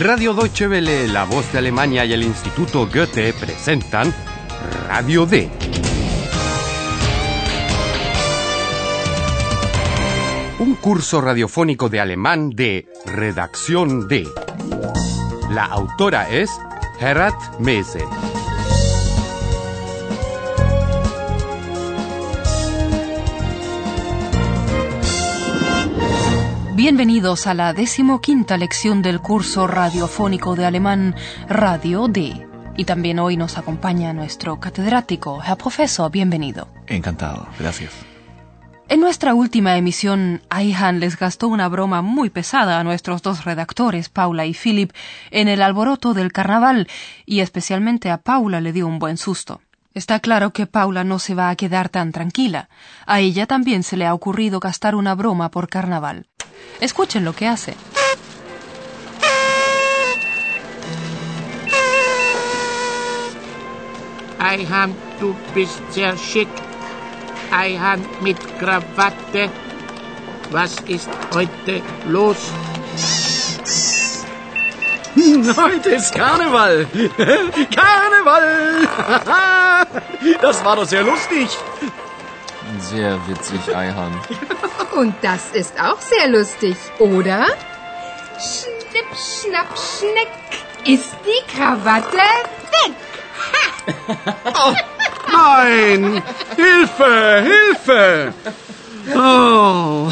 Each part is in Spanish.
Radio Deutsche Welle, La Voz de Alemania y el Instituto Goethe presentan Radio D. Un curso radiofónico de alemán de Redacción D. La autora es Herat Mese. Bienvenidos a la decimoquinta lección del curso radiofónico de alemán Radio D. Y también hoy nos acompaña nuestro catedrático, Herr Profesor, bienvenido. Encantado, gracias. En nuestra última emisión, Aihan les gastó una broma muy pesada a nuestros dos redactores, Paula y Philip, en el alboroto del carnaval, y especialmente a Paula le dio un buen susto. Está claro que Paula no se va a quedar tan tranquila. A ella también se le ha ocurrido gastar una broma por carnaval. Escuchen lo que hace. Bist? Heute ist Karneval. Karneval. Das war doch sehr lustig. Sehr witzig, Eihan. Und das ist auch sehr lustig, oder? Schnipp, schnapp, schneck ist die Krawatte weg. Oh, nein! Hilfe! Hilfe! Oh.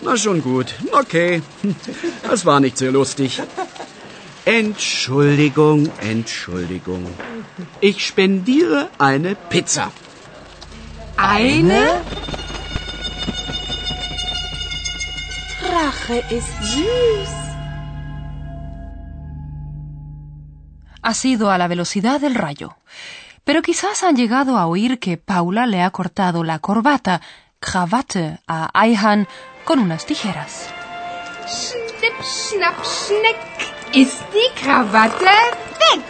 Na schon gut. Okay. Das war nicht sehr lustig. Entschuldigung, Entschuldigung. Ich spendiere eine Pizza. Eine? Rache ist süß. Ha sido a la velocidad del rayo. Pero quizás han llegado a oír que Paula le ha cortado la corbata, Krawatte, a Aihan con unas tijeras. Schnipp, schnapp, schneck ist die Krawatte weg.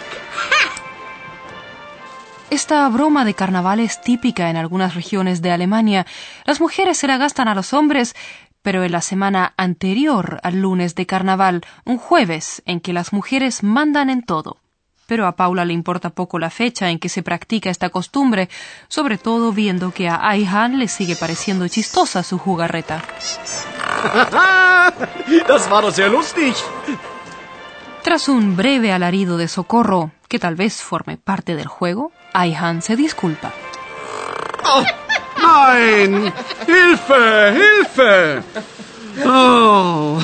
Esta broma de carnaval es típica en algunas regiones de Alemania. Las mujeres se la gastan a los hombres, pero en la semana anterior al lunes de carnaval, un jueves en que las mujeres mandan en todo. Pero a Paula le importa poco la fecha en que se practica esta costumbre, sobre todo viendo que a Aihan le sigue pareciendo chistosa su jugarreta. Das war doch sehr lustig. Tras un breve alarido de socorro, que tal vez forme parte del juego, Aihan se disculpa. Oh, nein! Hilfe! Hilfe! Oh.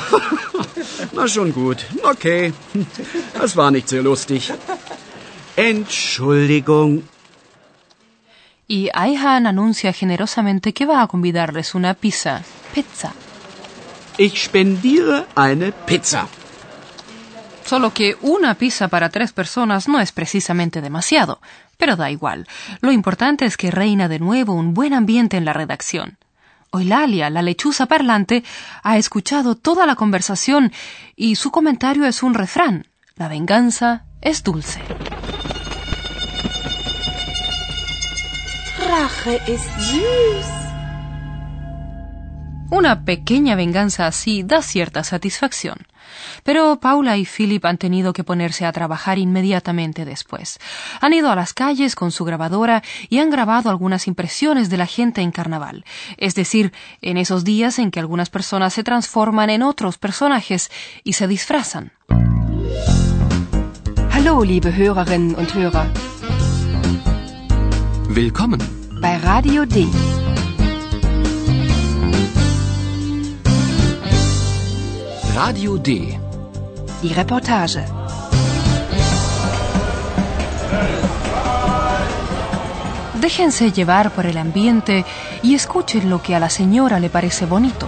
Na schon gut. Okay. Das war nicht sehr lustig. Entschuldigung. Y Aihan anuncia generosamente que va a convidarles una pizza. Pizza. Ich spendiere eine Pizza. Solo que una pizza para tres personas no es precisamente demasiado, pero da igual. Lo importante es que reina de nuevo un buen ambiente en la redacción. Oilalia, la lechuza parlante, ha escuchado toda la conversación y su comentario es un refrán. La venganza es dulce. Rache ist süß. Una pequeña venganza así da cierta satisfacción. Pero Paula y Philip han tenido que ponerse a trabajar inmediatamente después. Han ido a las calles con su grabadora y han grabado algunas impresiones de la gente en carnaval, es decir, en esos días en que algunas personas se transforman en otros personajes y se disfrazan. Hallo, liebe Hörerinnen und Hörer. Willkommen. Bei Radio D. Radio D. Die Reportage. Déjense llevar por el ambiente y escuchen lo que a la señora le parece bonito.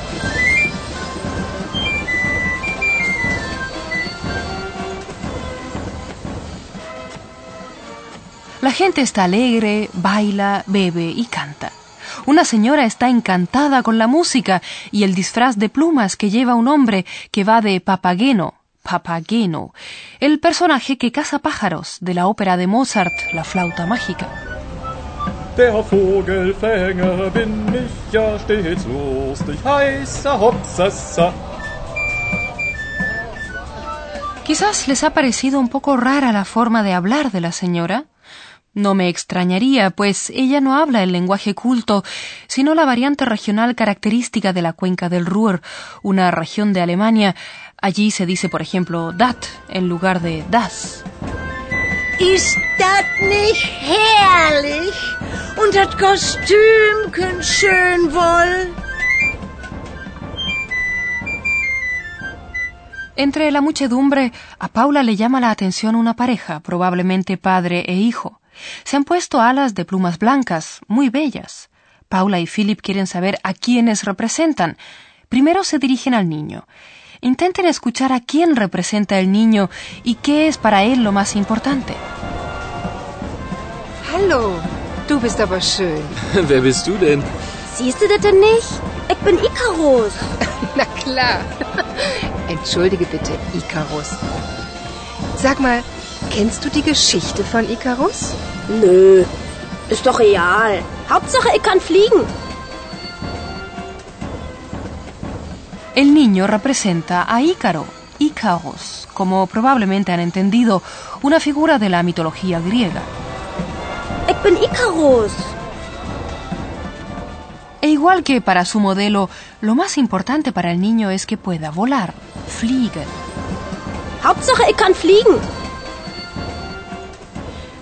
La gente está alegre, baila, bebe y canta. Una señora está encantada con la música y el disfraz de plumas que lleva un hombre que va de papageno, papageno, el personaje que caza pájaros de la ópera de Mozart, La flauta mágica. Der Vogelfänger bin ich ja stets lustig, heißer Hopsassa. Quizás les ha parecido un poco rara la forma de hablar de la señora. No me extrañaría, pues ella no habla el lenguaje culto, sino la variante regional característica de la cuenca del Ruhr, una región de Alemania. Allí se dice, por ejemplo, dat en lugar de das. Ist das nicht herrlich? Und das Kostümchen schön wohl? Entre la muchedumbre, a Paula le llama la atención una pareja, probablemente padre e hijo. Se han puesto alas de plumas blancas, muy bellas. Paula y Philip quieren saber a quiénes representan. Primero se dirigen al niño. Intenten escuchar a quién representa el niño y qué es para él lo más importante. Hallo, du bist aber schön. Wer bist du denn? Siehst du das denn nicht? Ich bin Icarus. Na klar. Entschuldige bitte, Icarus. Sag mal, kennst du die Geschichte von Icarus? Nö, ist doch real. Hauptsache, ich kann fliegen. El niño representa a Ícaro, Icaros, como probablemente han entendido, una figura de la mitología griega. Ich bin Icarus. E igual que para su modelo, lo más importante para el niño es que pueda volar, fliegen. Hauptsache, ich kann fliegen.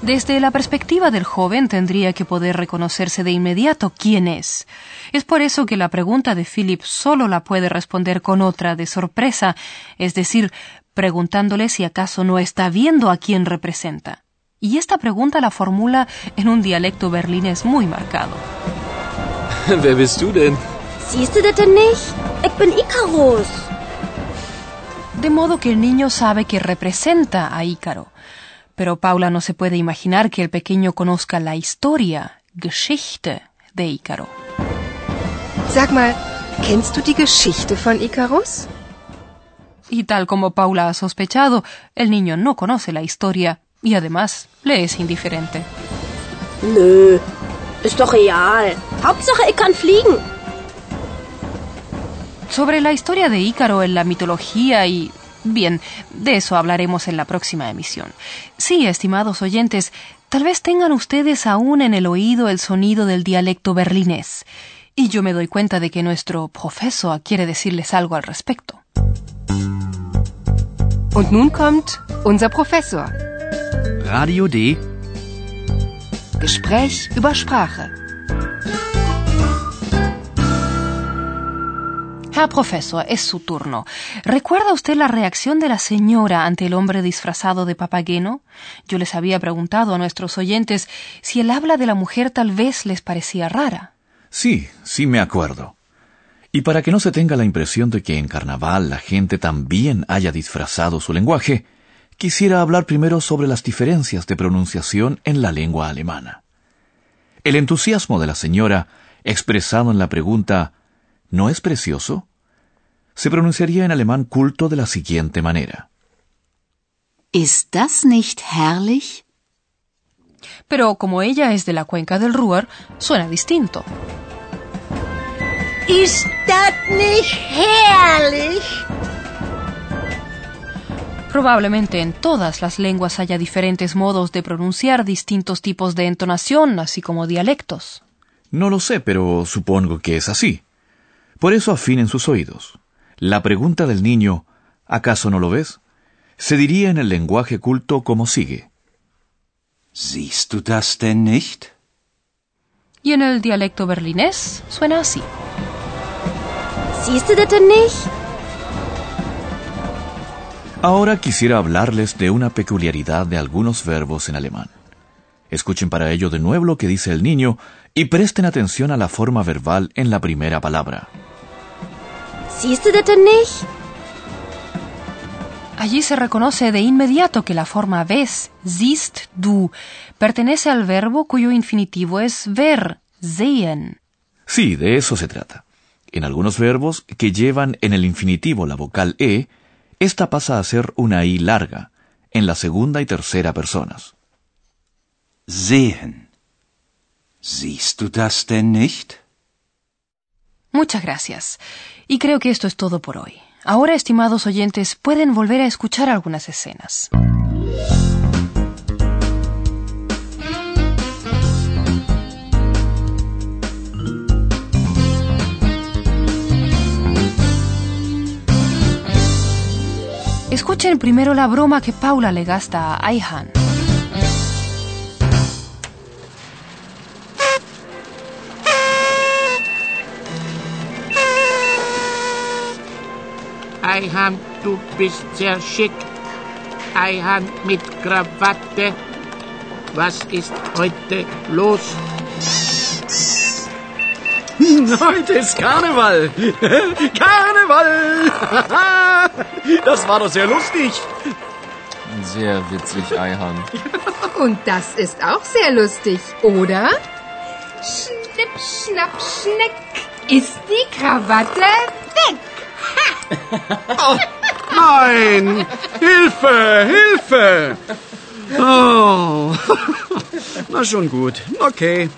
Desde la perspectiva del joven tendría que poder reconocerse de inmediato quién es. Es por eso que la pregunta de Philip solo la puede responder con otra de sorpresa, es decir, preguntándole si acaso no está viendo a quién representa. Y esta pregunta la formula en un dialecto berlinés muy marcado. Wer bist du denn? Siehst du das denn nicht? Ich bin Icarus. De modo que el niño sabe que representa a Ícaro. Pero Paula no se puede imaginar que el pequeño conozca la historia, Geschichte, de Ícaro. Sag mal, kennst du die Geschichte von Icarus? Y tal como Paula ha sospechado, el niño no conoce la historia y además le es indiferente. Nö, ist doch real. Hauptsache, ich kann fliegen. Sobre la historia de Ícaro en la mitología y... Bien, de eso hablaremos en la próxima emisión. Sí, estimados oyentes, tal vez tengan ustedes aún en el oído el sonido del dialecto berlinés. Y yo me doy cuenta de que nuestro profesor quiere decirles algo al respecto. Und nun kommt unser Professor. Radio D. Gespräch über Sprache. Herr Profesor, es su turno. ¿Recuerda usted la reacción de la señora ante el hombre disfrazado de papageno? Yo les había preguntado a nuestros oyentes si el habla de la mujer tal vez les parecía rara. Sí, sí me acuerdo. Y para que no se tenga la impresión de que en carnaval la gente también haya disfrazado su lenguaje, quisiera hablar primero sobre las diferencias de pronunciación en la lengua alemana. El entusiasmo de la señora, expresado en la pregunta ¿No es precioso? Se pronunciaría en alemán culto de la siguiente manera. ¿Ist das nicht herrlich? Pero como ella es de la cuenca del Ruhr, suena distinto. Ist das nicht herrlich? Probablemente en todas las lenguas haya diferentes modos de pronunciar distintos tipos de entonación, así como dialectos. No lo sé, pero supongo que es así. Por eso afinen sus oídos. La pregunta del niño, ¿acaso no lo ves? se diría en el lenguaje culto como sigue. Siehst du das denn nicht? Y en el dialecto berlinés suena así. Siehst du das denn nicht? Ahora quisiera hablarles de una peculiaridad de algunos verbos en alemán. Escuchen para ello de nuevo lo que dice el niño y presten atención a la forma verbal en la primera palabra. Siehst du das denn nicht? Allí se reconoce de inmediato que la forma ves, siehst du, pertenece al verbo cuyo infinitivo es ver, sehen. Sí, de eso se trata. En algunos verbos que llevan en el infinitivo la vocal e, esta pasa a ser una i larga, en la segunda y tercera personas. Sehen. Siehst du das denn nicht? Muchas gracias. Y creo que esto es todo por hoy. Ahora, estimados oyentes, pueden volver a escuchar algunas escenas. Escuchen primero la broma que Paula le gasta a Aihan. Eihan, du bist sehr schick. Eihan mit Krawatte. Was ist heute los? Heute ist Karneval. Karneval. Das war doch sehr lustig. Sehr witzig, Eihan. Und das ist auch sehr lustig, oder? Schnipp, schnapp, schneck. Ist die Krawatte weg? Oh, nein! Hilfe! Hilfe! Oh. Na schon gut. Okay.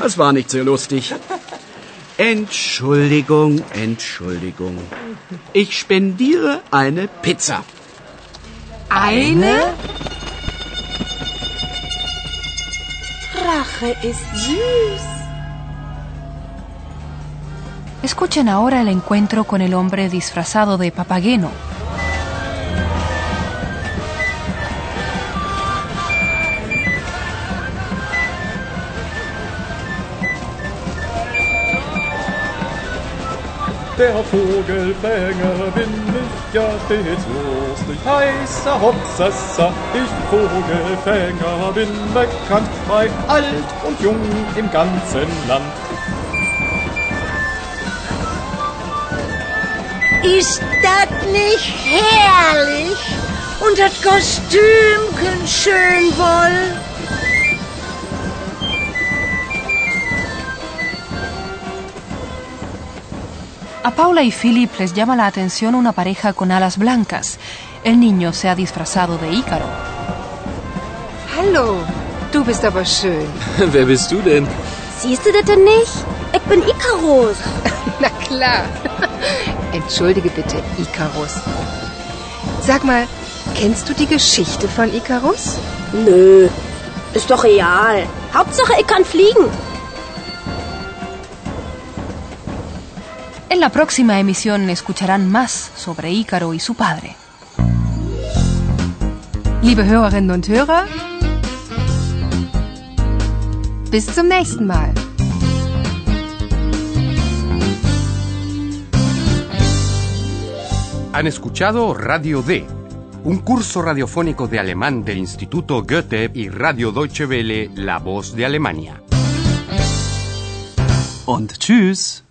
Das war nicht sehr lustig. Entschuldigung, Entschuldigung. Ich spendiere eine Pizza. Eine? Rache ist süß. Escuchen ahora el encuentro con el hombre disfrazado de papageno. Der Vogelfänger bin ich ja stets lustig. Heißer Hopsassa, ich Vogelfänger bin bekannt bei alt und jung im ganzen Land. Ist das nicht herrlich? Und das Kostümchen schön wohl? A Paula y Philip les llama la atención una pareja con alas blancas. El niño se ha disfrazado de Ícaro. Hallo, du bist aber schön. Wer bist du denn? Siehst du das denn nicht? Ich bin Icarus. Na klar. Entschuldige bitte, Icarus. Sag mal, kennst du die Geschichte von Icarus? Nö, ist doch real. Hauptsache, ich kann fliegen. En la próxima emisión escucharán más sobre Ícaro y su padre. Liebe Hörerinnen und Hörer, bis zum nächsten Mal. Han escuchado Radio D, un curso radiofónico de alemán del Instituto Goethe y Radio Deutsche Welle, La Voz de Alemania. Und tschüss.